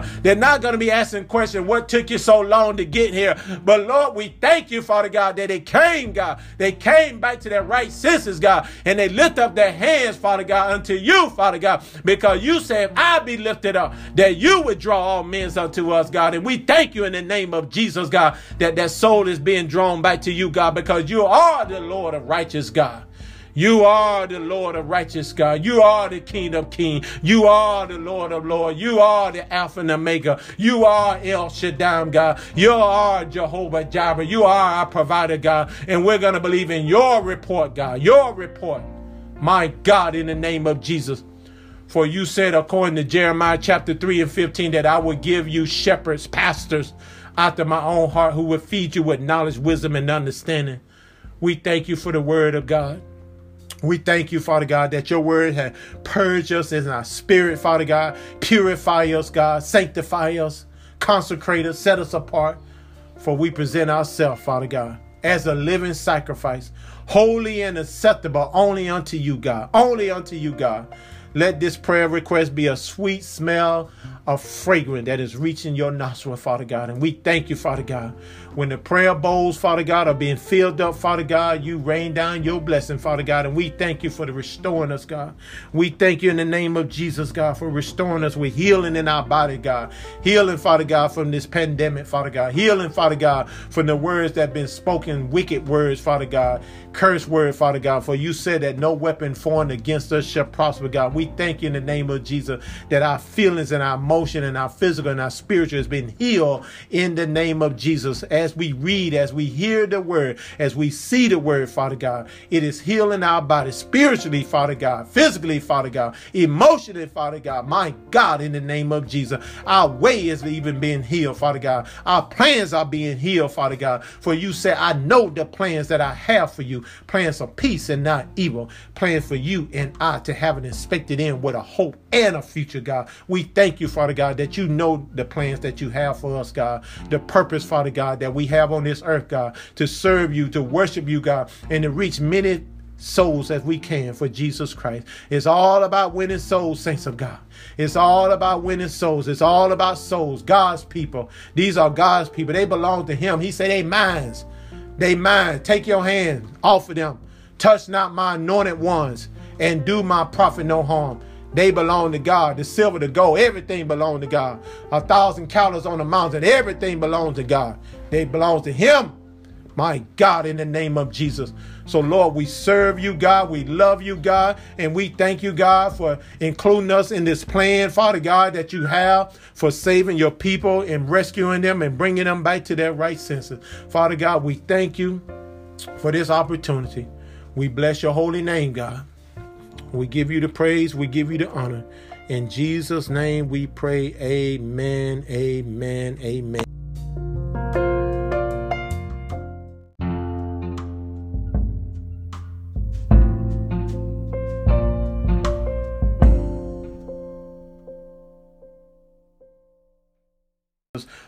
They're not going to be asking questions, what took you so long to get here? But Lord, we thank you, Father God, that they came, God. They came back to their right senses, God, and they lift up their hands, Father God, unto you, Father God, because you said, I be lifted up, that you would draw all men unto us, God. And we thank you in the name of Jesus, God, that that soul is being drawn back to you, God, because you are the Lord of righteous, God. You are the Lord of righteous God. You are the King of kings. You are the Lord of lords. You are the Alpha and Omega. You are El Shaddai, God. You are Jehovah Jireh. You are our provider, God. And we're going to believe in your report, God. Your report. My God, in the name of Jesus. For you said, according to Jeremiah chapter 3 and 15, that I would give you shepherds, pastors after my own heart who would feed you with knowledge, wisdom, and understanding. We thank you for the word of God. We thank you, Father God, that your word has purged us in our spirit, Father God. Purify us, God. Sanctify us. Consecrate us. Set us apart. For we present ourselves, Father God, as a living sacrifice, holy and acceptable only unto you, God. Only unto you, God. Let this prayer request be a sweet smell of fragrance that is reaching your nostril, Father God. And we thank you, Father God. When the prayer bowls, Father God, are being filled up, Father God, you rain down your blessing, Father God. And we thank you for the restoring us, God. We thank you in the name of Jesus, God, for restoring us with healing in our body, God. Healing, Father God, from this pandemic, Father God. Healing, Father God, from the words that have been spoken, wicked words, Father God. Curse word, Father God. For you said that no weapon formed against us shall prosper, God. We thank you in the name of Jesus that our feelings and our emotion and our physical and our spiritual has been healed in the name of Jesus. As as we read, as we hear the word, as we see the word, Father God, it is healing our body spiritually, Father God, physically, Father God, emotionally, Father God. My God, in the name of Jesus, our way is even being healed, Father God. Our plans are being healed, Father God. For you say, I know the plans that I have for you, plans of peace and not evil, plans for you and I to have an expected end with a hope and a future, God. We thank you, Father God, that you know the plans that you have for us, God, the purpose, Father God, that we have on this earth, God, to serve you, to worship you, God, and to reach many souls as we can for Jesus Christ. It's all about winning souls, saints of God. It's all about winning souls. It's all about souls, God's people. These are God's people. They belong to Him. He said, They minds. They mine. Take your hand off of them. Touch not my anointed ones and do my prophet no harm. They belong to God. The silver, the gold, everything belongs to God. A thousand cattle on the mountain, everything belongs to God. They belong to Him. My God, in the name of Jesus. So, Lord, we serve you, God. We love you, God. And we thank you, God, for including us in this plan, Father God, that you have for saving your people and rescuing them and bringing them back to their right senses. Father God, we thank you for this opportunity. We bless your holy name, God. We give you the praise, we give you the honor. In Jesus' name we pray, Amen, Amen, Amen.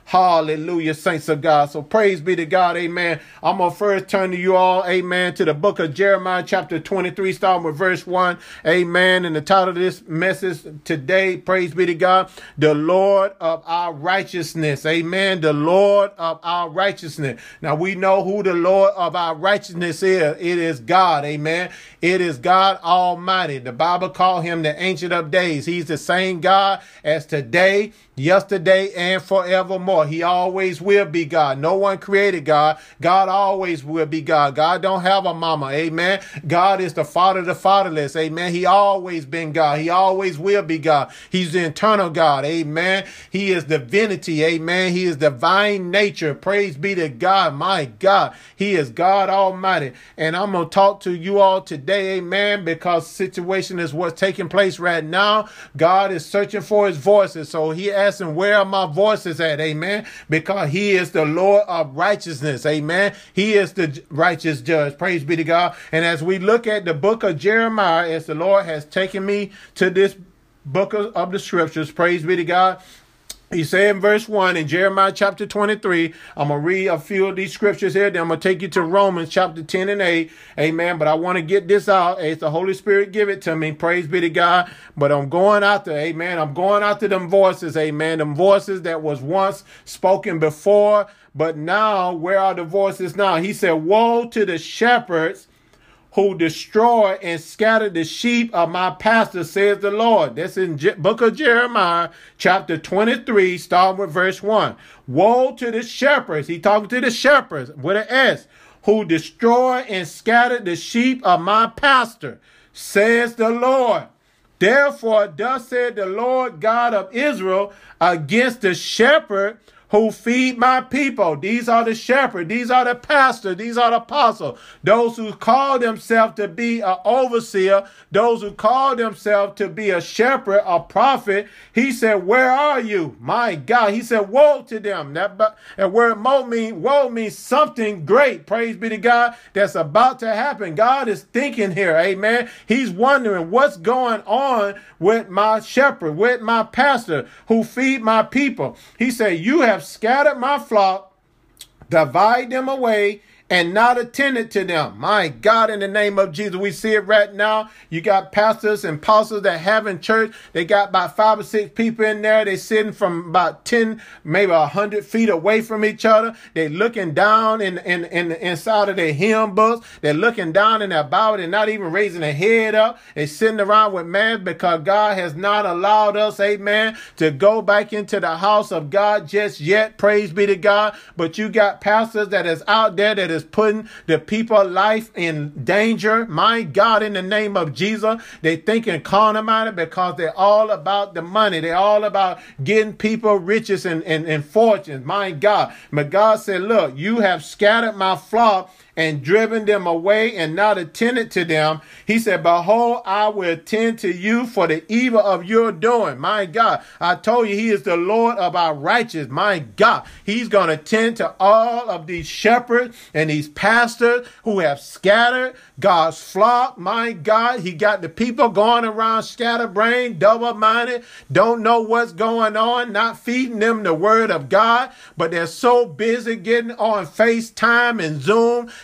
Hallelujah, saints of God. So praise be to God. Amen. I'm going to first turn to you all. Amen. To the book of Jeremiah, chapter 23, starting with verse 1. Amen. And the title of this message today, praise be to God, the Lord of our righteousness. Amen. The Lord of our righteousness. Now we know who the Lord of our righteousness is. It is God. Amen. It is God Almighty. The Bible called him the Ancient of Days. He's the same God as today, yesterday, and forevermore. He always will be God. No one created God. God always will be God. God don't have a mama. Amen. God is the father of the fatherless. Amen. He always been God. He always will be God. He's the eternal God. Amen. He is divinity. Amen. He is divine nature. Praise be to God. My God. He is God Almighty. And I'm going to talk to you all today. Amen. Because situation is what's taking place right now. God is searching for his voices. So he asking, where my voices at? Amen. Amen. Because he is the Lord of righteousness. Amen. He is the righteous judge. Praise be to God. And as we look at the book of Jeremiah, as the Lord has taken me to this book of, of the scriptures, praise be to God. He said in verse 1 in Jeremiah chapter 23, I'm going to read a few of these scriptures here. Then I'm going to take you to Romans chapter 10 and 8. Amen. But I want to get this out. It's the Holy Spirit give it to me. Praise be to God. But I'm going after, amen. I'm going after them voices, amen. Them voices that was once spoken before. But now, where are the voices now? He said, Woe to the shepherds who destroy and scatter the sheep of my pastor, says the Lord. That's in Je- book of Jeremiah, chapter 23, starting with verse 1. Woe to the shepherds. He talking to the shepherds with an S, who destroy and scatter the sheep of my pastor, says the Lord. Therefore, thus said the Lord God of Israel against the shepherd who feed my people. These are the shepherd. These are the pastor. These are the apostle. Those who call themselves to be an overseer. Those who call themselves to be a shepherd, a prophet. He said, where are you? My God. He said, woe to them. That, and word woe woe means something great. Praise be to God. That's about to happen. God is thinking here. Amen. He's wondering what's going on with my shepherd, with my pastor who feed my people. He said, you have have scattered my flock, divide them away, and not attended to them. My God, in the name of Jesus, we see it right now. You got pastors and apostles that have in church. They got about five or six people in there. They sitting from about 10, maybe a hundred feet away from each other. They looking down in, in, in inside of their hymn books. They're looking down in their Bible. They're not even raising their head up. They're sitting around with man because God has not allowed us, amen, to go back into the house of God just yet. Praise be to God. But you got pastors that is out there that is is putting the people life in danger. My God, in the name of Jesus, they think and thinking carnal minded because they're all about the money. They're all about getting people riches and, and, and fortunes. My God. But God said, look, you have scattered my flock and driven them away and not attended to them. He said, Behold, I will attend to you for the evil of your doing. My God, I told you he is the Lord of our righteous. My God, he's going to attend to all of these shepherds and these pastors who have scattered God's flock. My God, he got the people going around scatterbrained, double minded, don't know what's going on, not feeding them the word of God, but they're so busy getting on FaceTime and Zoom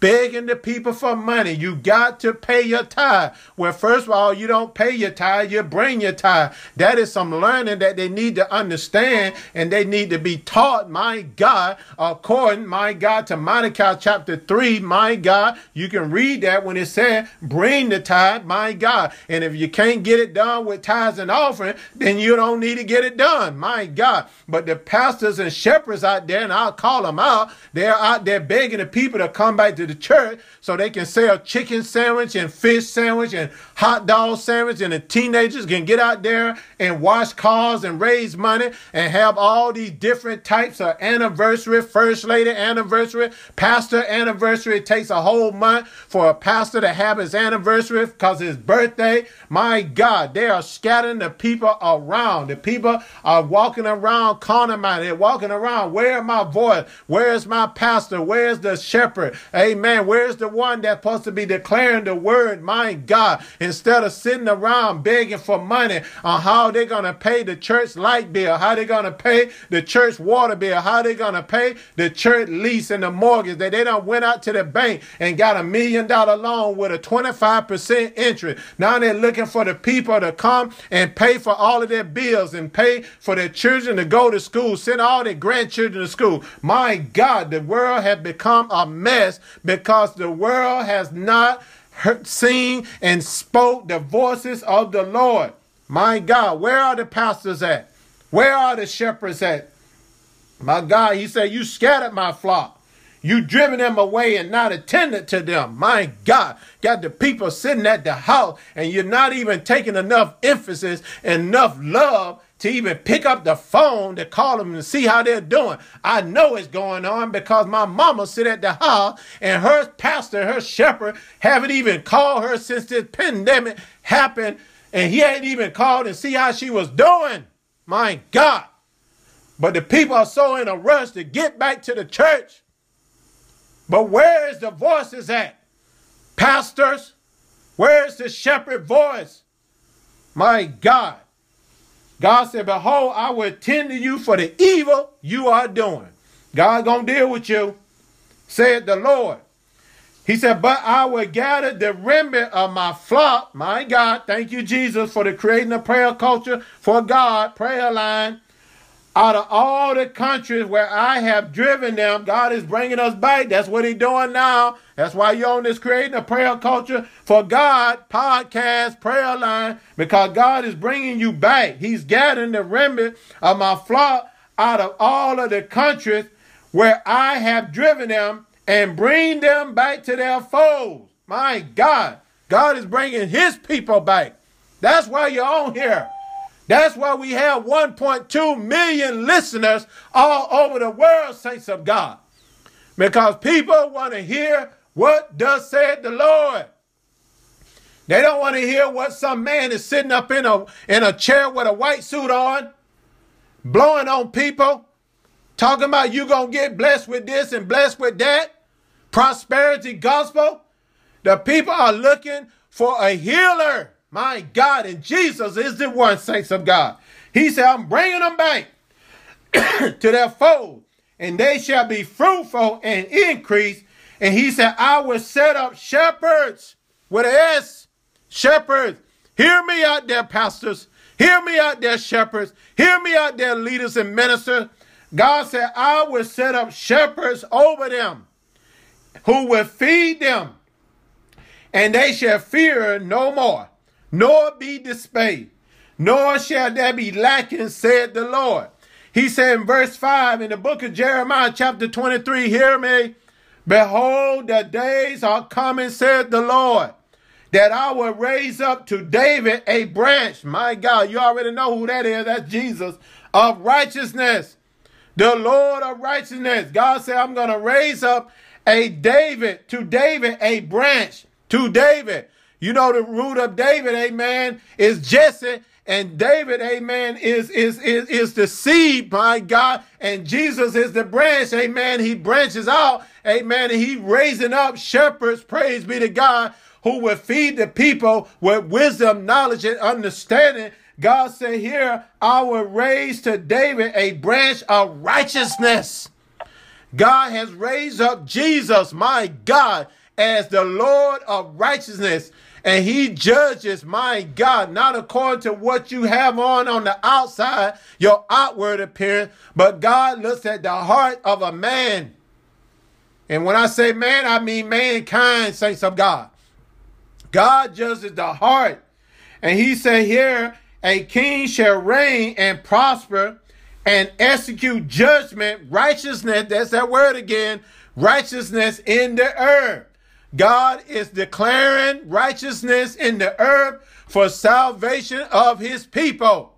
begging the people for money. You got to pay your tithe. Well, first of all, you don't pay your tithe, you bring your tithe. That is some learning that they need to understand and they need to be taught, my God, according, my God, to Malachi chapter 3, my God. You can read that when it said, bring the tithe, my God. And if you can't get it done with tithes and offering, then you don't need to get it done, my God. But the pastors and shepherds out there, and I'll call them out, they're out there begging the people to come back to the church so they can sell chicken sandwich and fish sandwich and hot dog sandwich and the teenagers can get out there and wash cars and raise money and have all these different types of anniversary, first lady anniversary, pastor anniversary. It takes a whole month for a pastor to have his anniversary because his birthday. My God, they are scattering the people around. The people are walking around corner minded. They're walking around. Where my voice? Where's my pastor? Where's the shepherd? Amen. Man, where's the one that's supposed to be declaring the word? My God. Instead of sitting around begging for money on how they're going to pay the church light bill, how they're going to pay the church water bill, how they're going to pay the church lease and the mortgage that they don't went out to the bank and got a million dollar loan with a 25% interest. Now they're looking for the people to come and pay for all of their bills and pay for their children to go to school, send all their grandchildren to school. My God, the world has become a mess because the world has not heard, seen and spoke the voices of the Lord. My God, where are the pastors at? Where are the shepherds at? My God, he said, You scattered my flock. You driven them away and not attended to them. My God, got the people sitting at the house and you're not even taking enough emphasis, enough love to even pick up the phone to call them and see how they're doing. I know it's going on because my mama sit at the house and her pastor, her shepherd, haven't even called her since this pandemic happened, and he ain't even called and see how she was doing. My God. But the people are so in a rush to get back to the church. But where is the voices at? Pastors, where's the shepherd voice? My God. God said, Behold, I will attend to you for the evil you are doing. God gonna deal with you, said the Lord. He said, But I will gather the remnant of my flock. My God, thank you, Jesus, for the creating a prayer culture for God, prayer line. Out of all the countries where I have driven them, God is bringing us back. That's what He's doing now. That's why you're on this creating a prayer culture for God podcast, prayer line, because God is bringing you back. He's gathering the remnant of my flock out of all of the countries where I have driven them and bring them back to their folds. My God, God is bringing his people back. That's why you're on here. That's why we have 1.2 million listeners all over the world, saints of God. Because people want to hear what does said the Lord. They don't want to hear what some man is sitting up in a, in a chair with a white suit on, blowing on people, talking about you going to get blessed with this and blessed with that prosperity gospel. The people are looking for a healer. My God, and Jesus is the one, saints of God. He said, I'm bringing them back to their fold, and they shall be fruitful and increase. And he said, I will set up shepherds with an S, shepherds. Hear me out there, pastors. Hear me out there, shepherds. Hear me out there, leaders and ministers. God said, I will set up shepherds over them who will feed them, and they shall fear no more, nor be dismayed, nor shall there be lacking, said the Lord. He said in verse 5 in the book of Jeremiah, chapter 23, Hear me, behold, the days are coming, said the Lord, that I will raise up to David a branch. My God, you already know who that is. That's Jesus of righteousness, the Lord of righteousness. God said, I'm going to raise up a David, to David, a branch to David. You know, the root of David, amen, is Jesse. And David, amen, is, is, is, is the seed, my God. And Jesus is the branch, amen. He branches out, amen. And he raising up shepherds, praise be to God, who will feed the people with wisdom, knowledge, and understanding. God said here, I will raise to David a branch of righteousness. God has raised up Jesus, my God, as the Lord of righteousness. And he judges, my God, not according to what you have on on the outside, your outward appearance, but God looks at the heart of a man. And when I say man, I mean mankind, saints of God. God judges the heart. And he said here, a king shall reign and prosper and execute judgment, righteousness, that's that word again, righteousness in the earth. God is declaring righteousness in the earth for salvation of his people.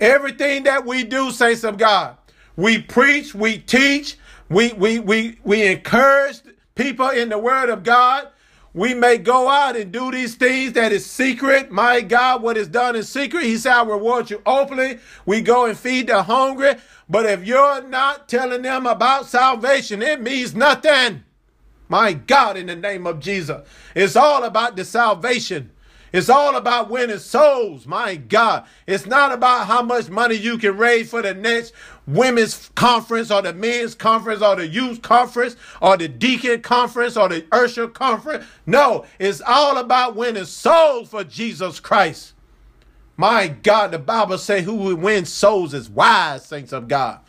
Everything that we do, saints of God, we preach, we teach, we, we, we, we encourage people in the word of God. We may go out and do these things that is secret. My God, what is done in secret, He said, I reward you openly. We go and feed the hungry. But if you're not telling them about salvation, it means nothing. My God, in the name of Jesus, it's all about the salvation. It's all about winning souls. My God. It's not about how much money you can raise for the next women's conference or the men's conference or the youth conference or the deacon conference or the usher conference. No, it's all about winning souls for Jesus Christ. My God, the Bible say who will win souls is wise, saints of God.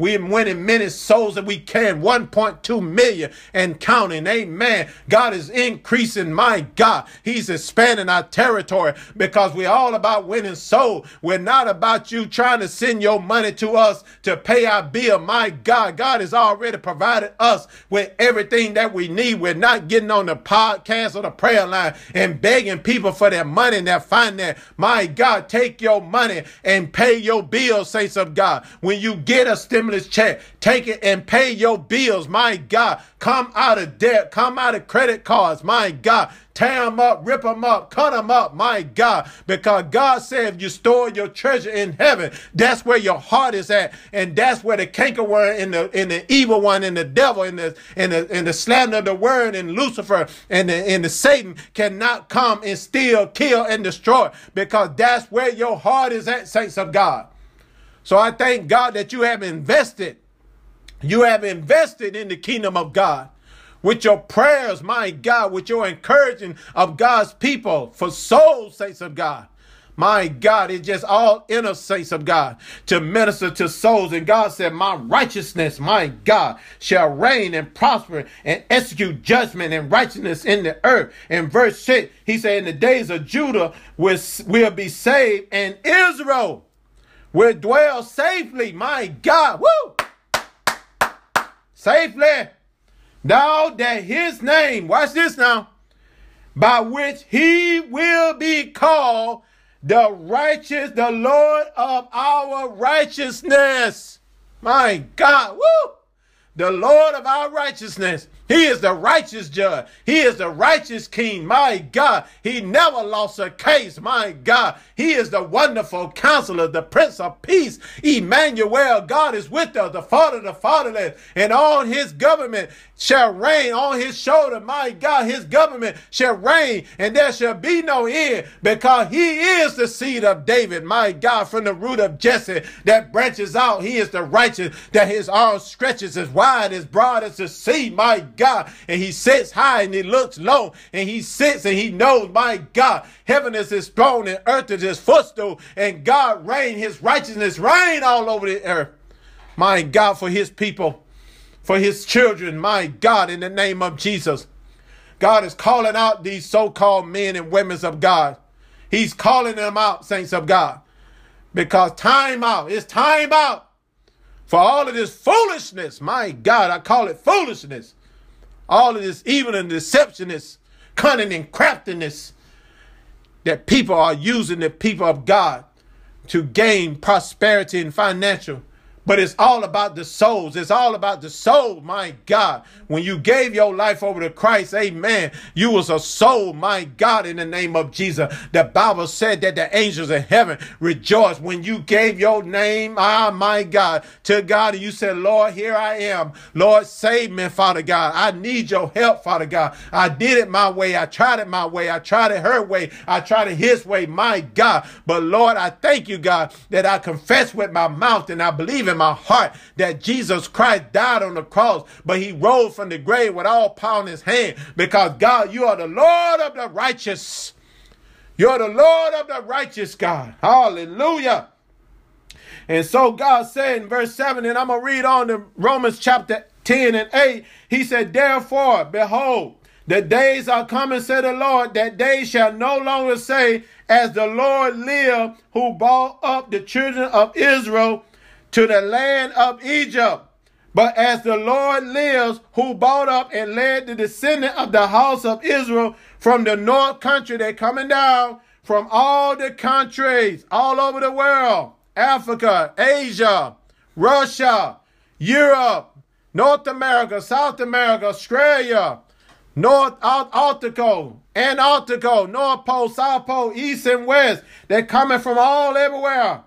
We're winning many souls that we can, 1.2 million and counting. Amen. God is increasing. My God, He's expanding our territory because we're all about winning souls. We're not about you trying to send your money to us to pay our bill. My God, God has already provided us with everything that we need. We're not getting on the podcast or the prayer line and begging people for their money and their finance. My God, take your money and pay your bills, saints of God. When you get a stimulus, stimulus check. Take it and pay your bills. My God. Come out of debt. Come out of credit cards. My God. Tear them up, rip them up, cut them up. My God. Because God said if you store your treasure in heaven, that's where your heart is at. And that's where the cankerworm and the, and the evil one and the devil and the, and the, and the slander of the word and Lucifer and the, and the Satan cannot come and steal, kill, and destroy because that's where your heart is at, saints of God. So I thank God that you have invested. You have invested in the kingdom of God with your prayers, my God, with your encouraging of God's people for souls, saints of God. My God, it's just all inner saints of God to minister to souls. And God said, My righteousness, my God, shall reign and prosper and execute judgment and righteousness in the earth. In verse 6, he said, In the days of Judah will, will be saved, and Israel will dwell safely. My God, woo! Safely. Now that his name, watch this now, by which he will be called the righteous, the Lord of our righteousness. My God, woo! The Lord of our righteousness. He is the righteous judge. He is the righteous king. My God. He never lost a case. My God. He is the wonderful counselor, the prince of peace. Emmanuel. God is with us, the father, the fatherless. And on his government shall reign on his shoulder. My God, his government shall reign and there shall be no end because he is the seed of David. My God, from the root of Jesse that branches out. He is the righteous that his arm stretches as wide as broad as the sea. My God. God, and he sits high and he looks low and he sits and he knows, my God, heaven is his throne and earth is his footstool and God reign, his righteousness reign all over the earth. My God, for his people, for his children, my God, in the name of Jesus. God is calling out these so-called men and women of God. He's calling them out, saints of God. Because time out. It's time out for all of this foolishness. My God, I call it foolishness all of this evil and deceptionness, cunning and craftiness that people are using the people of God to gain prosperity and financial but it's all about the souls. It's all about the soul, my God. When you gave your life over to Christ, amen, you was a soul, my God, in the name of Jesus. The Bible said that the angels in heaven rejoiced when you gave your name, ah, my God, to God. And you said, Lord, here I am. Lord, save me, Father God. I need your help, Father God. I did it my way. I tried it my way. I tried it her way. I tried it his way, my God. But Lord, I thank you, God, that I confess with my mouth and I believe in my heart that Jesus Christ died on the cross, but he rose from the grave with all power in his hand because God, you are the Lord of the righteous. You're the Lord of the righteous God. Hallelujah. And so God said in verse 7, and I'm going to read on to Romans chapter 10 and 8. He said, Therefore, behold, the days are coming, said the Lord, that they shall no longer say, As the Lord lived, who brought up the children of Israel to the land of Egypt. But as the Lord lives, who brought up and led the descendant of the house of Israel from the north country, they're coming down from all the countries all over the world Africa, Asia, Russia, Europe, North America, South America, Australia, North Antarctica, Antarctica, North Pole, South Pole, East and West. They're coming from all everywhere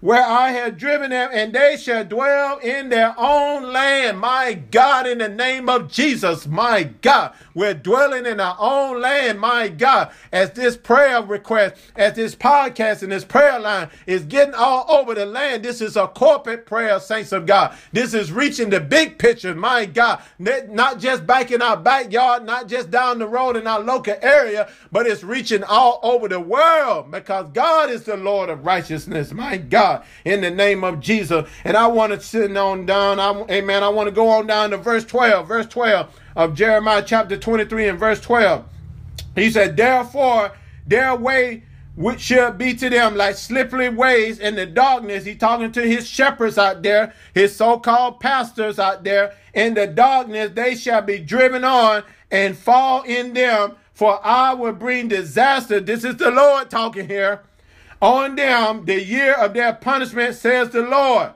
where I have driven them, and they shall dwell in their own land. My God, in the name of Jesus, my God, we're dwelling in our own land, my God, as this prayer request, as this podcast and this prayer line is getting all over the land. This is a corporate prayer, saints of God. This is reaching the big picture, my God, not just back in our backyard, not just down the road in our local area, but it's reaching all over the world because God is the Lord of righteousness, my God. God in the name of Jesus. And I want to sit on down. I, amen. I want to go on down to verse 12. Verse 12 of Jeremiah chapter 23 and verse 12. He said, Therefore, their way which shall be to them like slippery ways in the darkness. He talking to his shepherds out there, his so-called pastors out there. In the darkness, they shall be driven on and fall in them. For I will bring disaster. This is the Lord talking here on them the year of their punishment, says the Lord.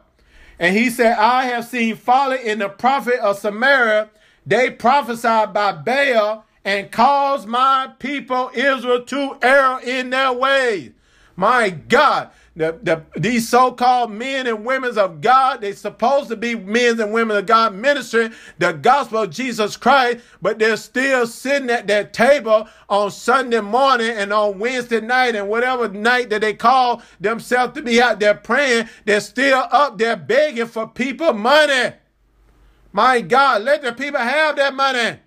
And he said, I have seen folly in the prophet of Samaria. They prophesied by Baal and caused my people Israel to err in their ways. My God, the, the, these so-called men and women of God, they supposed to be men and women of God ministering the gospel of Jesus Christ, but they're still sitting at that table on Sunday morning and on Wednesday night and whatever night that they call themselves to be out there praying. They're still up there begging for people money. My God, let the people have that money.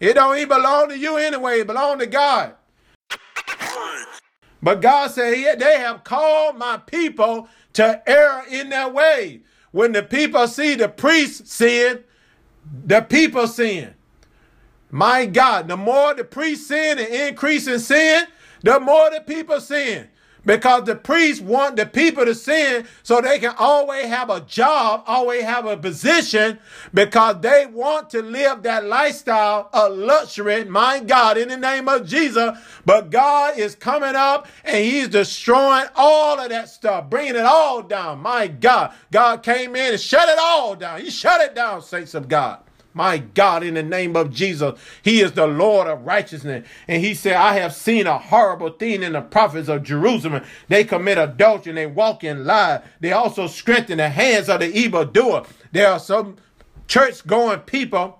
It don't even belong to you anyway. It belong to God. But God said, they have called my people to err in their way. When the people see the priest sin, the people sin. My God, the more the priest sin and increase in sin, the more the people sin because the priests want the people to sin so they can always have a job, always have a position because they want to live that lifestyle of luxury, my God, in the name of Jesus. But God is coming up and he's destroying all of that stuff, bringing it all down. My God, God came in and shut it all down. He shut it down, saints of God. My God, in the name of Jesus, He is the Lord of righteousness. And He said, I have seen a horrible thing in the prophets of Jerusalem. They commit adultery and they walk in lies. They also strengthen the hands of the evildoer. There are some church going people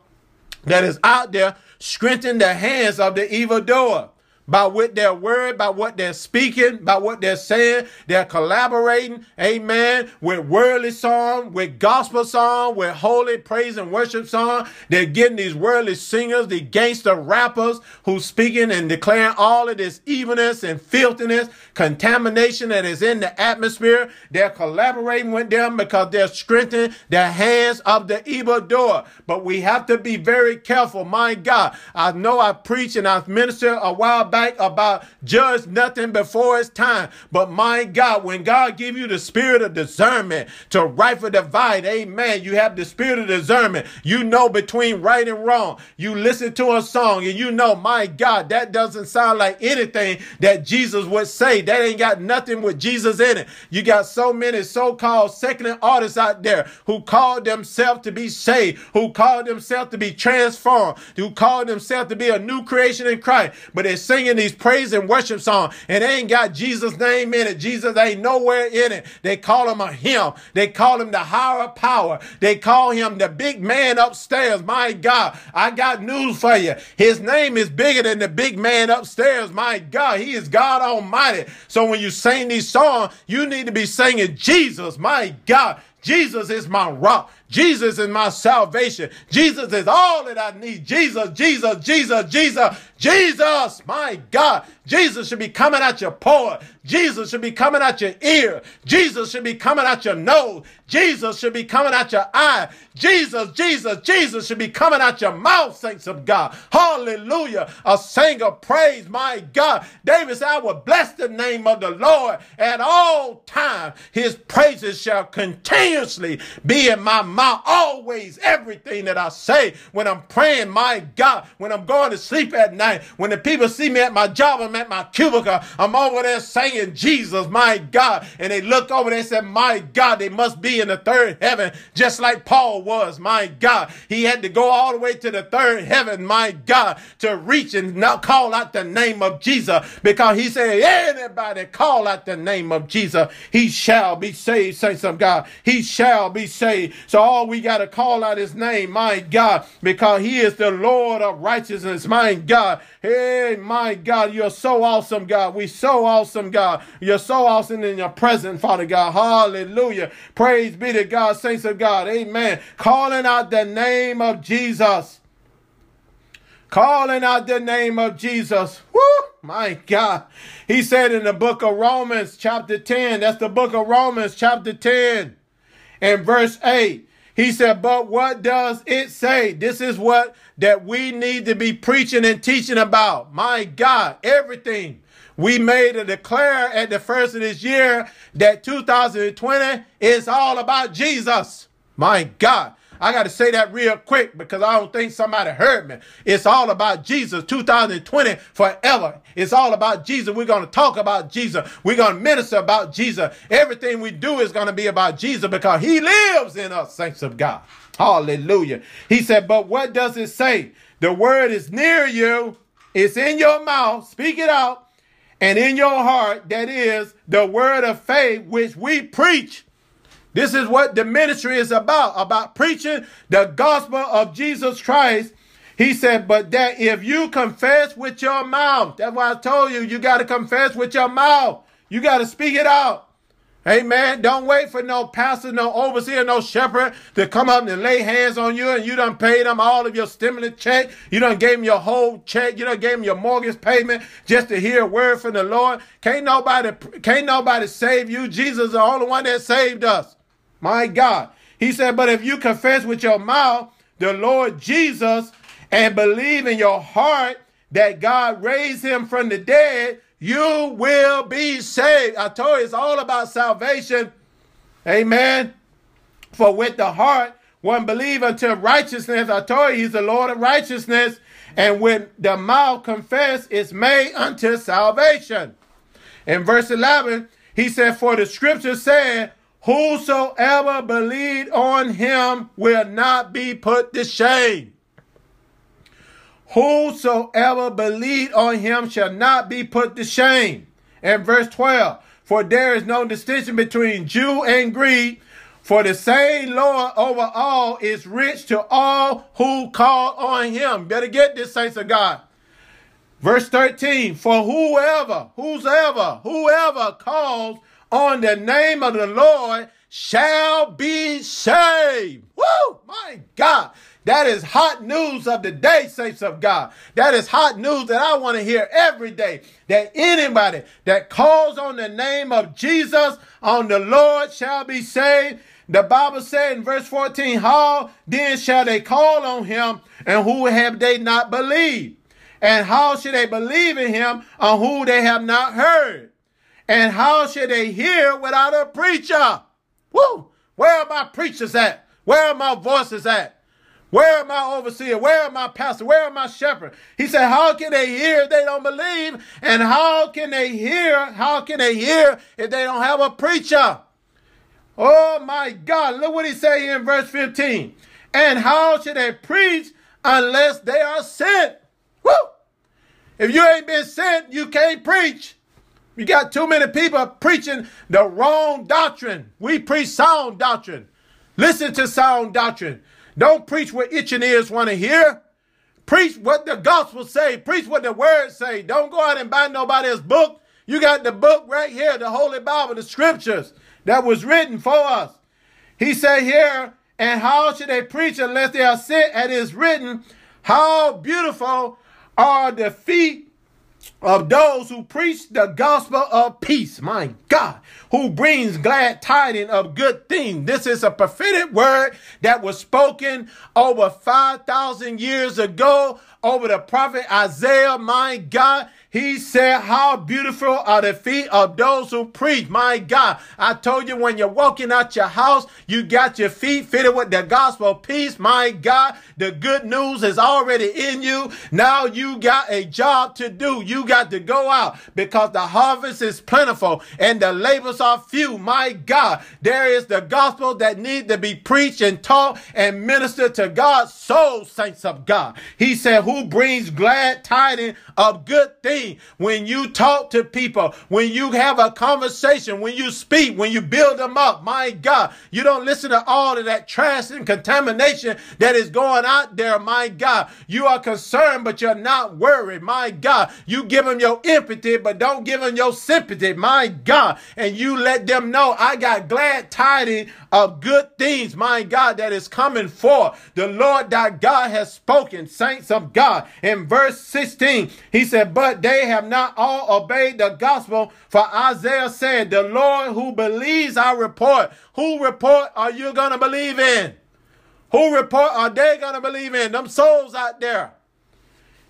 that is out there strengthening the hands of the evildoer by what they're word, by what they're speaking, by what they're saying. They're collaborating, amen, with worldly song, with gospel song, with holy praise and worship song. They're getting these worldly singers, the gangster rappers who speaking and declaring all of this evilness and filthiness, contamination that is in the atmosphere. They're collaborating with them because they're strengthening the hands of the evildoer. But we have to be very careful. My God, I know I preached and I ministered a while back about judge nothing before it's time. But my God, when God give you the spirit of discernment to rightful divide, amen, you have the spirit of discernment. You know between right and wrong. You listen to a song and you know, my God, that doesn't sound like anything that Jesus would say. That ain't got nothing with Jesus in it. You got so many so-called secular artists out there who call themselves to be saved, who call themselves to be transformed, who call themselves to be a new creation in Christ, but they're singing singing these praise and worship songs and they ain't got Jesus' name in it. Jesus ain't nowhere in it. They call him a him. They call him the higher power. They call him the big man upstairs. My God, I got news for you. His name is bigger than the big man upstairs. My God, he is God Almighty. So when you sing these songs, you need to be singing Jesus. My God, Jesus is my rock. Jesus is my salvation. Jesus is all that I need. Jesus, Jesus, Jesus, Jesus, Jesus. My God. Jesus should be coming out your pore. Jesus should be coming out your ear. Jesus should be coming out your nose. Jesus should be coming out your eye. Jesus, Jesus, Jesus should be coming out your mouth, saints of God. Hallelujah. A singer praise, my God. David said, I will bless the name of the Lord at all times. His praises shall continuously be in my mouth. Always, everything that I say when I'm praying, my God, when I'm going to sleep at night, when the people see me at my job, I'm at my cubicle, I'm over there saying, Jesus, my God. And they look over there and say, my God, they must be in the third heaven, just like Paul was, my God. He had to go all the way to the third heaven, my God, to reach and not call out the name of Jesus because he said, anybody call out the name of Jesus, he shall be saved, saints of God. He shall be saved. So all we got to call out his name, my God, because he is the Lord of righteousness, my Hey, my God, you're so awesome, God. We so awesome, God. You're so awesome in your presence, Father God. Hallelujah. Praise be to God, saints of God. Amen. Calling out the name of Jesus. Calling out the name of Jesus. Woo! My God. He said in the book of Romans, chapter 10, that's the book of Romans, chapter 10, and verse 8. He said, but what does it say? This is what that we need to be preaching and teaching about. My God, everything. We made a declare at the first of this year that 2020 is all about Jesus. My God. I got to say that real quick because I don't think somebody heard me. It's all about Jesus 2020 forever. It's all about Jesus. We're going to talk about Jesus. We're going to minister about Jesus. Everything we do is going to be about Jesus because he lives in us, saints of God. Hallelujah. He said, but what does it say? The word is near you. It's in your mouth. Speak it out. And in your heart, that is the word of faith which we preach. This is what the ministry is about, about preaching the gospel of Jesus Christ. He said, but that if you confess with your mouth, that's why I told you, you got to confess with your mouth. You got to speak it out. Amen. Don't wait for no pastor, no overseer, no shepherd to come up and lay hands on you and you done paid them all of your stimulus check. You done gave them your whole check. You done gave them your mortgage payment just to hear a word from the Lord. Can't nobody, can't nobody save you. Jesus is the only one that saved us. My God. He said, but if you confess with your mouth the Lord Jesus and believe in your heart that God raised him from the dead, you will be saved. I told you it's all about salvation. Amen. For with the heart one believe unto righteousness. I told you he's the Lord of righteousness. And when the mouth confess is made unto salvation. In verse 11, he said, For the scripture said, Whosoever believed on him will not be put to shame. Whosoever believed on him shall not be put to shame. And verse 12, for there is no distinction between Jew and Greek, for the same Lord over all is rich to all who call on him. Better get this, saints of God. Verse 13, for whoever, whosoever, whoever calls on the name of the Lord shall be saved. Woo! My God. That is hot news of the day, saints of God. That is hot news that I want to hear every day. That anybody that calls on the name of Jesus, on the Lord, shall be saved. The Bible said in verse 14, How then shall they call on him, and who have they not believed? And how should they believe in him on who they have not heard? And how should they hear without a preacher? Woo! Where are my preachers at? Where are my voices at? Where are my overseer? Where are my pastor? Where are my shepherd? He said, How can they hear if they don't believe? And how can they hear? How can they hear if they don't have a preacher? Oh my God. Look what he say here in verse 15. And how should they preach unless they are sent? Woo! If you ain't been sent, you can't preach. You got too many people preaching the wrong doctrine. We preach sound doctrine. Listen to sound doctrine. Don't preach what itching ears want to hear. Preach what the gospel say. Preach what the word say. Don't go out and buy nobody's book. You got the book right here, the Holy Bible, the scriptures that was written for us. He said here, and how should they preach unless they are sent? And it is written, how beautiful are the feet of those who preach the gospel of peace. My God, who brings glad tidings of good things. This is a prophetic word that was spoken over 5,000 years ago over the prophet Isaiah. My God, he said, How beautiful are the feet of those who preach. My God, I told you when you're walking out your house, you got your feet fitted with the gospel of peace. My God, the good news is already in you. Now you got a job to do. You got to go out because the harvest is plentiful and the labors are few. My God, there is the gospel that need to be preached and taught and ministered to God's soul, saints of God. He said, Who brings glad tidings of good things? When you talk to people, when you have a conversation, when you speak, when you build them up. My God, you don't listen to all of that trash and contamination that is going out there. My God, you are concerned, but you're not worried. My God, you give them your empathy, but don't give them your sympathy. My God, and you let them know I got glad tidings of good things, my God, that is coming forth. The Lord thy God has spoken, saints of God. In verse 16, he said, But they have not all obeyed the gospel. For Isaiah said, The Lord who believes our report. Who report are you going to believe in? Who report are they going to believe in? Them souls out there.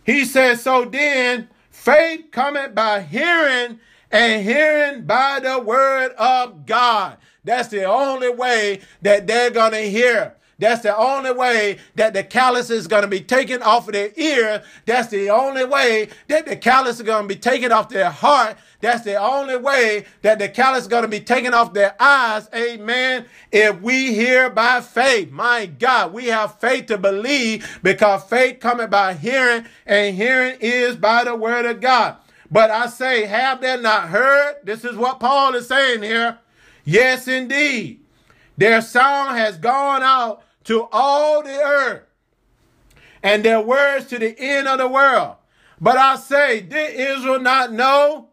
He says, So then faith cometh by hearing, and hearing by the word of God. That's the only way that they're going to hear. That's the only way that the callus is going to be taken off of their ear. That's the only way that the callus is going to be taken off their heart. That's the only way that the callus is going to be taken off their eyes. Amen. If we hear by faith, my God, we have faith to believe because faith coming by hearing and hearing is by the word of God. But I say, have they not heard? This is what Paul is saying here. Yes, indeed. Their sound has gone out to all the earth and their words to the end of the world. But I say, did Israel not know?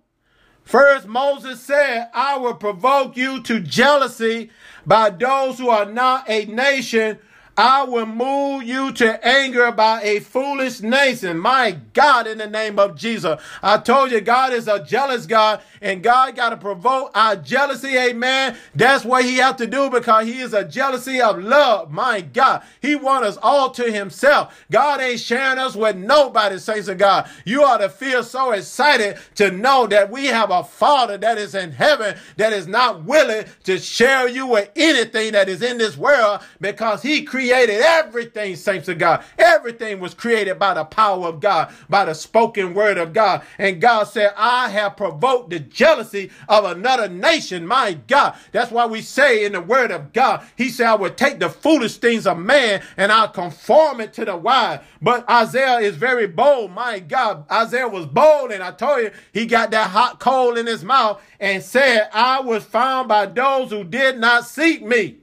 First, Moses said, I will provoke you to jealousy by those who are not a nation I will move you to anger by a foolish nation. My God, in the name of Jesus. I told you, God is a jealous God, and God got to provoke our jealousy. Amen. That's what He has to do because He is a jealousy of love. My God, He wants us all to Himself. God ain't sharing us with nobody, saints of God. You ought to feel so excited to know that we have a Father that is in heaven that is not willing to share you with anything that is in this world because He created created everything, saints of God. Everything was created by the power of God, by the spoken word of God. And God said, I have provoked the jealousy of another nation. My God. That's why we say in the word of God, He said, I will take the foolish things of man and I'll conform it to the wise. But Isaiah is very bold. My God. Isaiah was bold. And I told you, he got that hot coal in his mouth and said, I was found by those who did not seek me.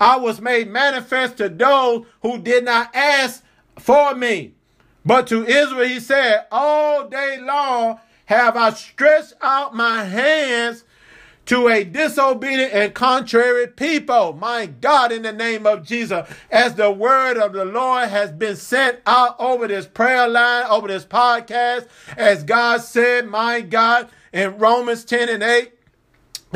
I was made manifest to those who did not ask for me. But to Israel he said, All day long have I stretched out my hands to a disobedient and contrary people. My God, in the name of Jesus, as the word of the Lord has been sent out over this prayer line, over this podcast, as God said, my God, in Romans 10 and 8,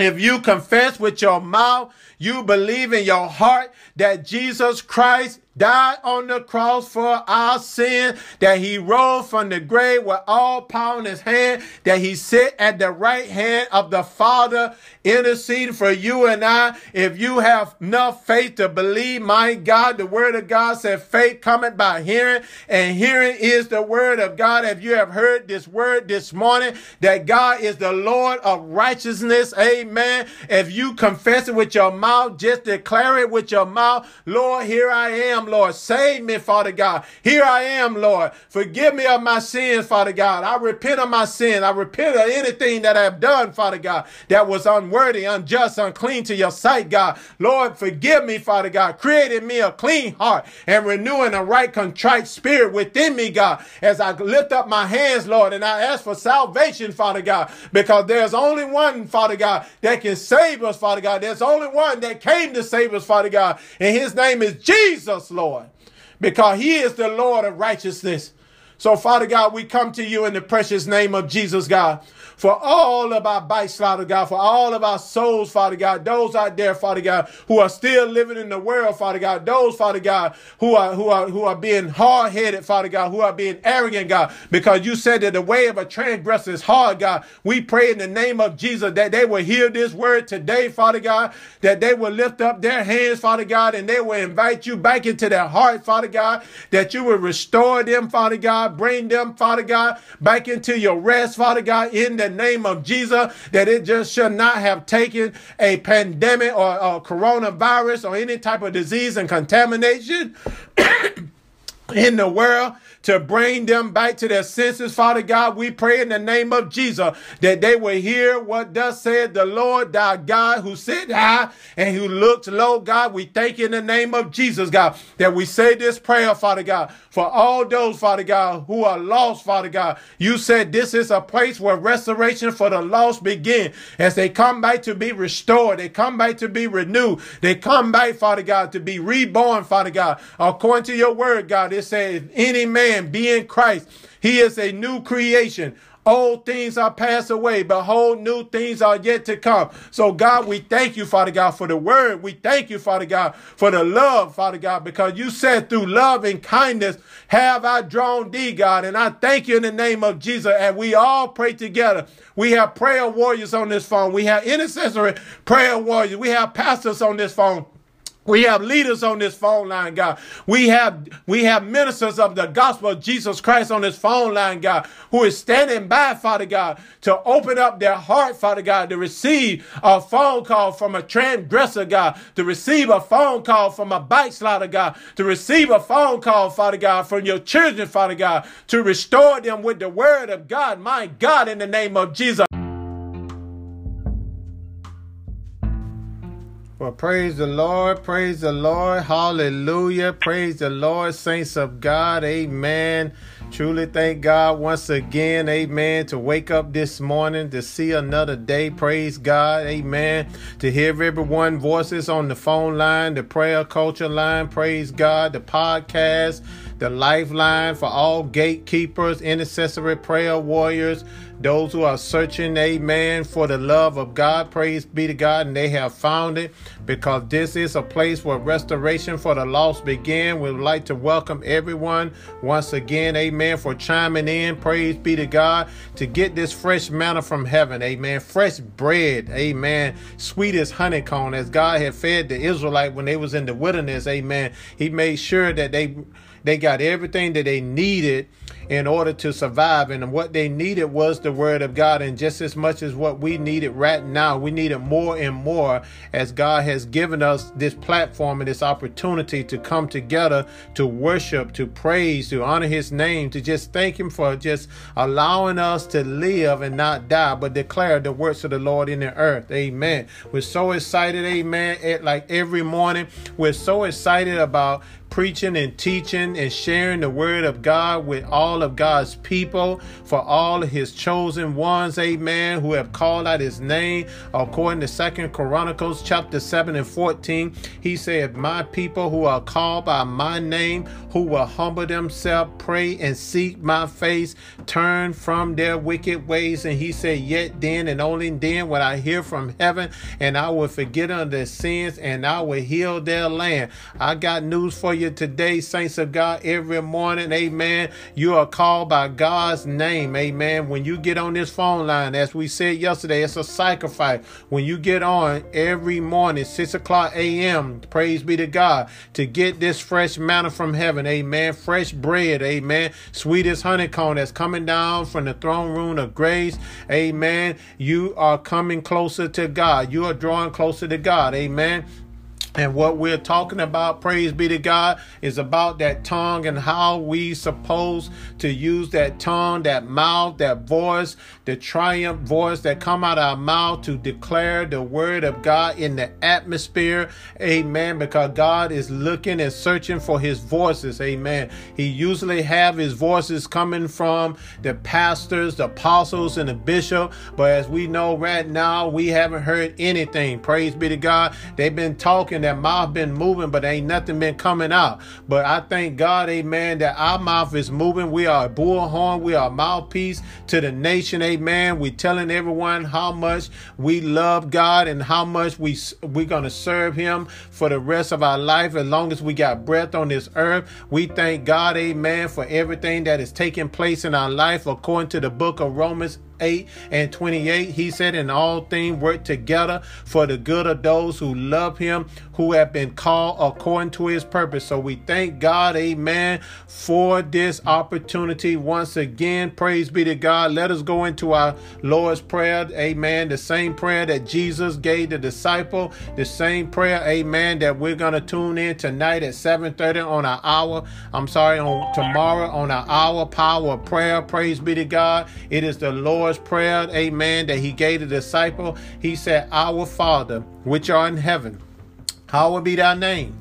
if you confess with your mouth, you believe in your heart that Jesus Christ died on the cross for our sin, that he rose from the grave with all power in his hand, that he sit at the right hand of the Father, interceding for you and I. If you have enough faith to believe, my God, the word of God said faith cometh by hearing, and hearing is the word of God. If you have heard this word this morning, that God is the Lord of righteousness, amen. If you confess it with your mouth, just declare it with your mouth, Lord, here I am, Lord. Save me, Father God. Here I am, Lord. Forgive me of my sins, Father God. I repent of my sin. I repent of anything that I have done, Father God, that was unworthy, unjust, unclean to your sight, God. Lord, forgive me, Father God. Creating me a clean heart and renewing a right, contrite spirit within me, God, as I lift up my hands, Lord, and I ask for salvation, Father God, because there's only one, Father God, that can save us, Father God. There's only one that came to save us, Father God, and his name is Jesus, Lord, because he is the Lord of righteousness. So, Father God, we come to you in the precious name of Jesus, God for all of our bites, Father God, for all of our souls, Father God, those out there, Father God, who are still living in the world, Father God, those, Father God, who are who are who are being hard-headed, Father God, who are being arrogant, God, because you said that the way of a transgressor is hard, God. We pray in the name of Jesus that they will hear this word today, Father God, that they will lift up their hands, Father God, and they will invite you back into their heart, Father God, that you will restore them, Father God, bring them, Father God, back into your rest, Father God, in the name of Jesus, that it just should not have taken a pandemic or, or coronavirus or any type of disease and contamination in the world to bring them back to their senses. Father God, we pray in the name of Jesus that they will hear what thus said the Lord, thy God, who sit high and who looks low. God, we thank you in the name of Jesus, God, that we say this prayer, Father God, for all those, Father God, who are lost, Father God. You said this is a place where restoration for the lost begin as they come back to be restored. They come back to be renewed. They come back, Father God, to be reborn, Father God. According to your word, God, it says, if any man be in Christ, he is a new creation. Old things are passed away. Behold, new things are yet to come. So, God, we thank you, Father God, for the word. We thank you, Father God, for the love, Father God, because you said through love and kindness have I drawn thee, God. And I thank you in the name of Jesus. And we all pray together. We have prayer warriors on this phone. We have intercessory prayer warriors. We have pastors on this phone. We have leaders on this phone line, God. We have we have ministers of the gospel of Jesus Christ on this phone line, God, who is standing by, Father God, to open up their heart, Father God, to receive a phone call from a transgressor, God, to receive a phone call from a backslider, God, to receive a phone call, Father God, from your children, Father God, to restore them with the word of God, my God, in the name of Jesus. Well, praise the Lord, praise the Lord, hallelujah, praise the Lord, saints of God, amen. Truly thank God once again, amen, to wake up this morning to see another day, praise God, amen. To hear everyone voices on the phone line, the prayer culture line, praise God, the podcast, the lifeline for all gatekeepers, intercessory prayer warriors, those who are searching, amen, for the love of God. Praise be to God. And they have found it because this is a place where restoration for the lost begin. We would like to welcome everyone once again, amen, for chiming in. Praise be to God to get this fresh manna from heaven, amen. Fresh bread, amen. Sweet as honeycomb, as God had fed the Israelite when they was in the wilderness, amen. He made sure that they they got everything that they needed in order to survive. And what they needed was the word of God. And just as much as what we needed right now, we need it more and more as God has given us this platform and this opportunity to come together to worship, to praise, to honor his name, to just thank him for just allowing us to live and not die, but declare the works of the Lord in the earth. Amen. We're so excited, amen. At Like every morning, we're so excited about preaching and teaching and sharing the word of God with all of God's people, for all his chosen ones, amen, who have called out his name. According to Second Chronicles chapter 7 and 14, he said, My people who are called by my name, who will humble themselves, pray and seek my face, turn from their wicked ways. And he said, Yet then and only then will I hear from heaven, and I will forget on their sins, and I will heal their land. I got news for you today, saints of God, every morning. Amen. You are called by God's name. Amen. When you get on this phone line, as we said yesterday, it's a sacrifice. When you get on every morning, 6 o'clock a.m., praise be to God, to get this fresh manna from heaven. Amen. Fresh bread. Amen. Sweetest honeycomb that's coming down from the throne room of grace. Amen. You are coming closer to God. You are drawing closer to God. Amen. And what we're talking about, praise be to God, is about that tongue and how we supposed to use that tongue, that mouth, that voice, the triumph voice that come out of our mouth to declare the word of God in the atmosphere. Amen. Because God is looking and searching for his voices. Amen. He usually have his voices coming from the pastors, the apostles, and the bishop. But as we know right now, we haven't heard anything. Praise be to God. They've been talking that mouth been moving, but ain't nothing been coming out. But I thank God, amen, that our mouth is moving. We are a bullhorn. We are a mouthpiece to the nation, amen. We telling everyone how much we love God and how much we we're gonna serve Him for the rest of our life as long as we got breath on this earth. We thank God, amen, for everything that is taking place in our life according to the book of Romans 8 and 28, he said, In all things work together for the good of those who love him, who have been called according to his purpose. So we thank God, amen, for this opportunity once again. Praise be to God. Let us go into our Lord's Prayer, amen. The same prayer that Jesus gave the disciple, the same prayer, amen, that we're going to tune in tonight at 7:30 on our hour. I'm sorry, on tomorrow on our hour power prayer. Praise be to God. It is the Lord's Prayer, amen, that he gave the disciple. He said, Our Father, which are in heaven, hallowed be thy name.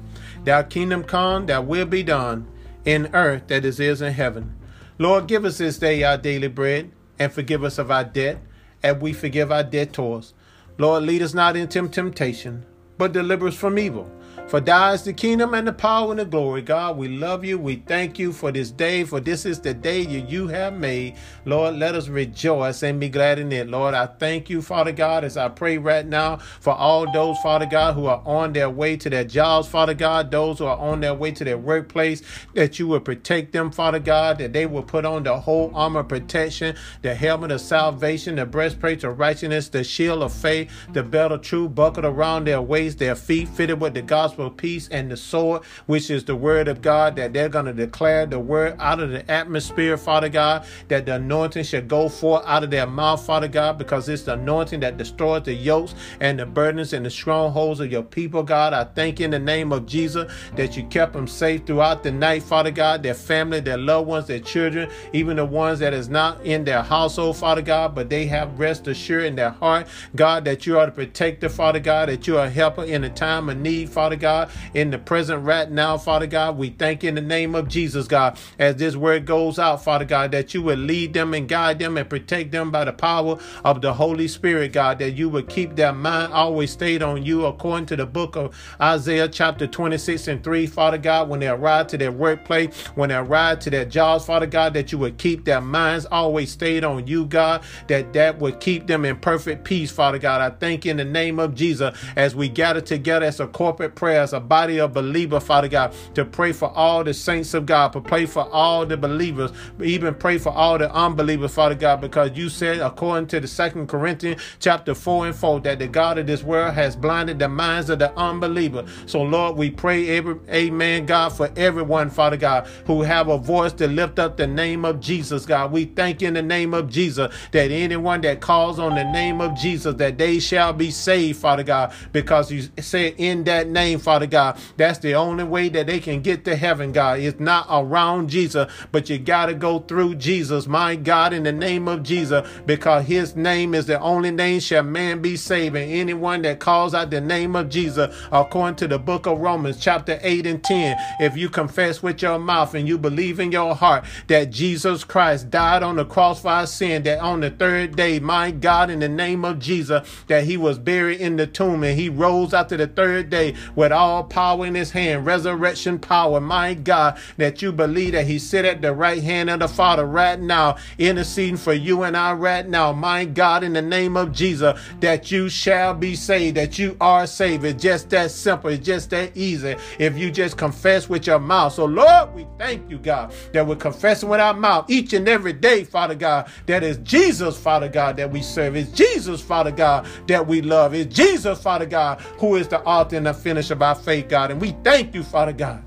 Thy kingdom come, thy will be done, in earth that is is in heaven. Lord, give us this day our daily bread, and forgive us of our debt, as we forgive our debtors. Lord, lead us not into temptation, but deliver us from evil. For thine is the kingdom and the power and the glory. God, we love you. We thank you for this day, for this is the day you have made. Lord, let us rejoice and be glad in it. Lord, I thank you, Father God, as I pray right now for all those, Father God, who are on their way to their jobs, Father God, those who are on their way to their workplace, that you will protect them, Father God, that they will put on the whole armor of protection, the helmet of salvation, the breastplate of righteousness, the shield of faith, the belt of truth buckled around their waist, their feet fitted with the gospel gospel of peace and the sword, which is the word of God, that they're going to declare the word out of the atmosphere, Father God, that the anointing should go forth out of their mouth, Father God, because it's the anointing that destroys the yokes and the burdens and the strongholds of your people, God. I thank you in the name of Jesus that you kept them safe throughout the night, Father God, their family, their loved ones, their children, even the ones that is not in their household, Father God, but they have rest assured in their heart, God, that you are the protector, Father God, that you are a helper in a time of need, Father God, in the present right now, Father God. We thank you in the name of Jesus, God, as this word goes out, Father God, that you would lead them and guide them and protect them by the power of the Holy Spirit, God, that you would keep their mind always stayed on you according to the book of Isaiah chapter 26 and 3, Father God, when they arrive to their workplace, when they arrive to their jobs, Father God, that you would keep their minds always stayed on you, God, that that would keep them in perfect peace, Father God. I thank you in the name of Jesus as we gather together as a corporate prayer, as a body of believers, Father God, to pray for all the saints of God, to pray for all the believers, even pray for all the unbelievers, Father God, because you said, according to the Second Corinthians chapter 4 and 4, that the God of this world has blinded the minds of the unbeliever. So, Lord, we pray, every, amen, God, for everyone, Father God, who have a voice to lift up the name of Jesus, God. We thank in the name of Jesus that anyone that calls on the name of Jesus, that they shall be saved, Father God, because you said in that name, Father God, that's the only way that they can get to heaven, God. It's not around Jesus, but you got to go through Jesus, my God, in the name of Jesus, because his name is the only name shall man be saved. And anyone that calls out the name of Jesus, according to the book of Romans, chapter 8 and 10, if you confess with your mouth and you believe in your heart that Jesus Christ died on the cross for our sin, that on the third day, my God, in the name of Jesus, that he was buried in the tomb and he rose after the third day with all power in his hand, resurrection power, my God, that you believe that he sit at the right hand of the Father right now, interceding for you and I right now, my God, in the name of Jesus, that you shall be saved, that you are saved. It's just that simple, it's just that easy. If you just confess with your mouth. So, Lord, we thank you, God, that we're confessing with our mouth each and every day, Father God, that is Jesus, Father God, that we serve. It's Jesus, Father God, that we love. It's Jesus, Father God, who is the author and the finisher of our faith, God. And we thank you, Father God,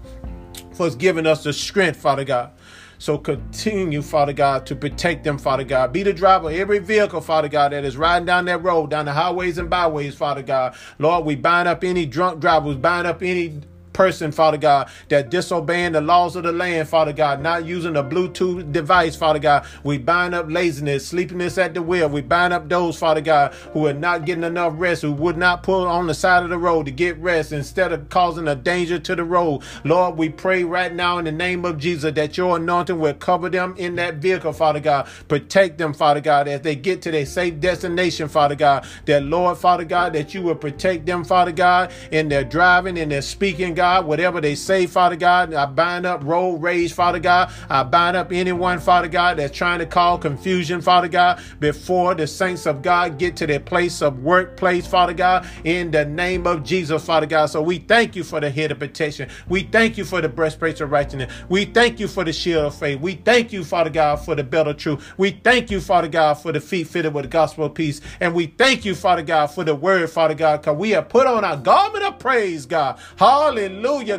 for giving us the strength, Father God. So continue, Father God, to protect them, Father God. Be the driver of every vehicle, Father God, that is riding down that road, down the highways and byways, Father God. Lord, we bind up any drunk drivers, bind up any person, Father God, that disobeying the laws of the land, Father God, not using a Bluetooth device, Father God. We bind up laziness, sleepiness at the wheel. We bind up those, Father God, who are not getting enough rest, who would not pull on the side of the road to get rest instead of causing a danger to the road. Lord, we pray right now in the name of Jesus that your anointing will cover them in that vehicle, Father God. Protect them, Father God, as they get to their safe destination, Father God. That, Lord, Father God, that you will protect them, Father God, in their driving, in their speaking, God, whatever they say, Father God. I bind up road rage, Father God. I bind up anyone, Father God, that's trying to call confusion, Father God, before the saints of God get to their place of workplace, Father God, in the name of Jesus, Father God. So we thank you for the head of protection. We thank you for the breastplate of righteousness. We thank you for the shield of faith. We thank you, Father God, for the belt of truth. We thank you, Father God, for the feet fitted with the gospel of peace. And we thank you, Father God, for the word, Father God, because we have put on our garment of praise, God. Hallelujah,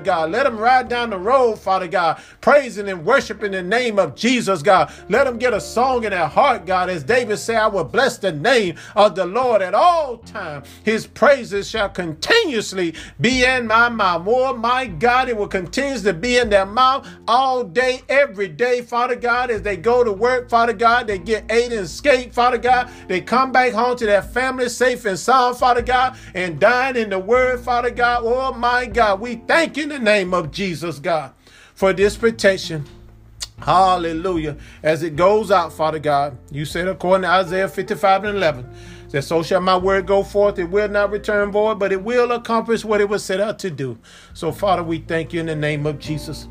God. Let them ride down the road, Father God, praising and worshiping the name of Jesus, God. Let them get a song in their heart, God. As David said, I will bless the name of the Lord at all times. His praises shall continuously be in my mouth. Oh, my God, it will continue to be in their mouth all day, every day, Father God, as they go to work, Father God. They get aid and escape, Father God. They come back home to their family safe and sound, Father God, and dine in the word, Father God. Oh, my God. We thank you in the name of Jesus, God, for this protection. Hallelujah. As it goes out, Father God, you said according to Isaiah 55 and 11, that so shall my word go forth. It will not return void, but it will accomplish what it was set out to do. So, Father, we thank you in the name of Jesus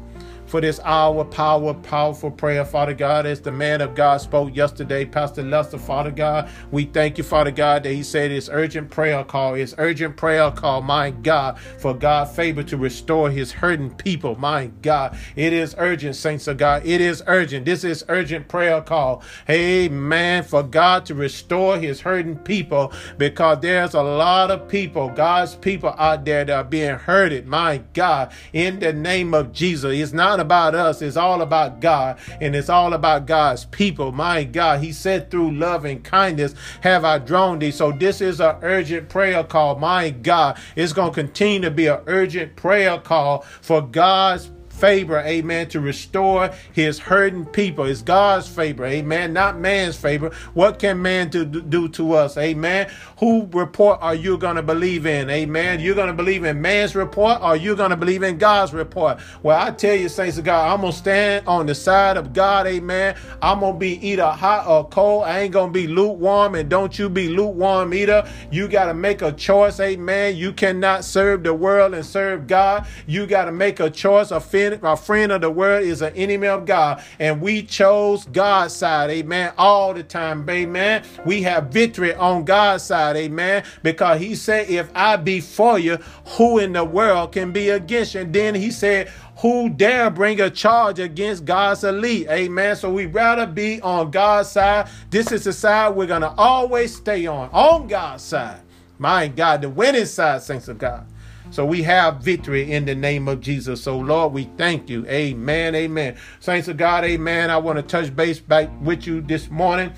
for this hour, power, powerful prayer, Father God, as the man of God spoke yesterday, Pastor Lester, Father God. We thank you, Father God, that he said it's urgent prayer call. It's urgent prayer call, my God, for God favor to restore his hurting people, my God. It is urgent, saints of God. It is urgent. This is urgent prayer call. Amen. For God to restore his hurting people because there's a lot of people, God's people out there that are being hurted, my God, in the name of Jesus. It's not about us, it's all about God, and it's all about God's people. My God, He said, through love and kindness have I drawn thee. So this is an urgent prayer call. My God, it's going to continue to be an urgent prayer call for God's favor, amen, to restore his hurting people. It's God's favor, amen, not man's favor. What can man do, do to us, amen? Who report are you going to believe in, amen? You're going to believe in man's report or you're going to believe in God's report? Well, I tell you, saints of God, I'm going to stand on the side of God, amen. I'm going to be either hot or cold. I ain't going to be lukewarm, and don't you be lukewarm either. You got to make a choice, amen. You cannot serve the world and serve God. You got to make a choice, offend a friend of the world is an enemy of God. And we chose God's side, amen, all the time, amen. We have victory on God's side, amen, because he said, if I be for you, who in the world can be against you? And then he said, who dare bring a charge against God's elite? Amen. So we rather be on God's side. This is the side we're going to always stay on, on God's side. My God, the winning side, saints of God. So we have victory in the name of Jesus. So Lord, we thank you. Amen. Amen. Saints of God, amen. I want to touch base back with you this morning.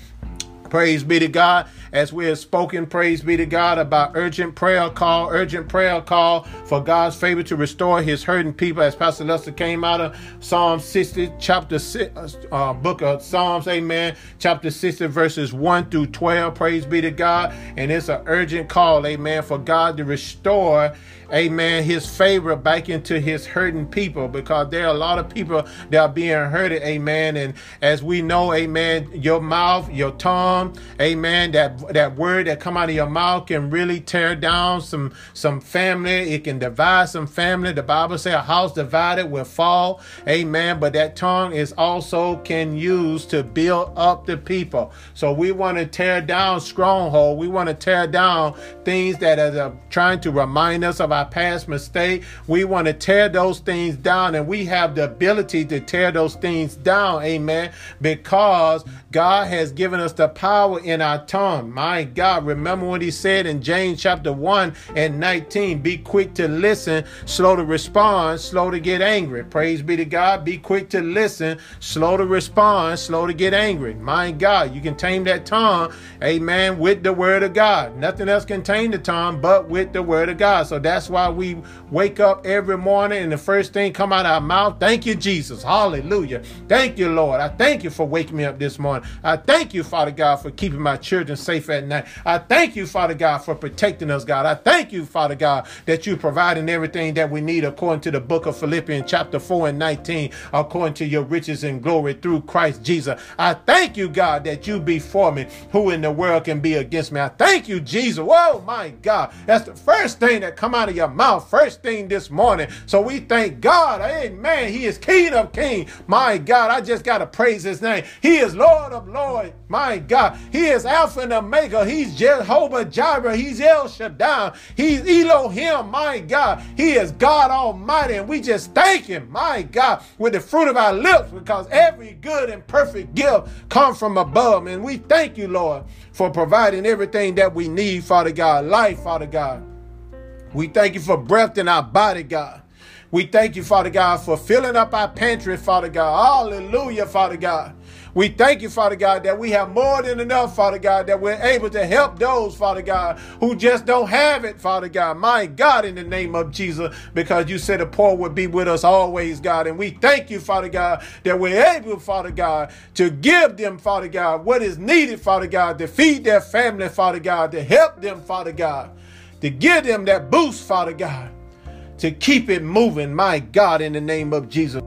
Praise be to God. As we have spoken, praise be to God about urgent prayer call, urgent prayer call for God's favor to restore his hurting people. As Pastor Lester came out of Psalm 60, chapter 6, uh, book of Psalms, amen, chapter 60, verses 1 through 12. Praise be to God. And it's an urgent call, amen, for God to restore amen, his favor back into his hurting people because there are a lot of people that are being hurted, amen. And as we know, amen, your mouth, your tongue, amen, that that word that come out of your mouth can really tear down some some family. It can divide some family. The Bible says a house divided will fall, amen. But that tongue is also can use to build up the people. So we want to tear down stronghold. We want to tear down things that are trying to remind us of our past mistake. We want to tear those things down, and we have the ability to tear those things down, amen, because God has given us the power in our tongue. My God, remember what he said in James chapter 1 and 19 be quick to listen, slow to respond, slow to get angry. Praise be to God. Be quick to listen, slow to respond, slow to get angry. My God, you can tame that tongue, amen, with the word of God. Nothing else can tame the tongue but with the word of God. So that's why we wake up every morning and the first thing come out of our mouth, thank you, Jesus. Hallelujah. Thank you, Lord. I thank you for waking me up this morning. I thank you, Father God, for keeping my children safe at night. I thank you, Father God, for protecting us, God. I thank you, Father God, that you're providing everything that we need according to the book of Philippians, chapter 4 and 19, according to your riches and glory through Christ Jesus. I thank you, God, that you be for me. Who in the world can be against me? I thank you, Jesus. Whoa, my God. That's the first thing that come out of your mouth, first thing this morning. So we thank God. Amen. He is King of Kings. My God, I just got to praise his name. He is Lord of Lord. My God, He is Alpha and Omega. He's Jehovah Jireh. He's El Shaddai. He's Elohim. My God, He is God Almighty. And we just thank Him, my God, with the fruit of our lips because every good and perfect gift comes from above. And we thank you, Lord, for providing everything that we need, Father God. Life, Father God. We thank you for breath in our body, God. We thank you, Father God, for filling up our pantry, Father God. Hallelujah, Father God. We thank you, Father God, that we have more than enough, Father God, that we're able to help those, Father God, who just don't have it, Father God. My God, in the name of Jesus, because you said the poor would be with us always, God. And we thank you, Father God, that we're able, Father God, to give them, Father God, what is needed, Father God, to feed their family, Father God, to help them, Father God, to give them that boost, Father God, to keep it moving, my God, in the name of Jesus.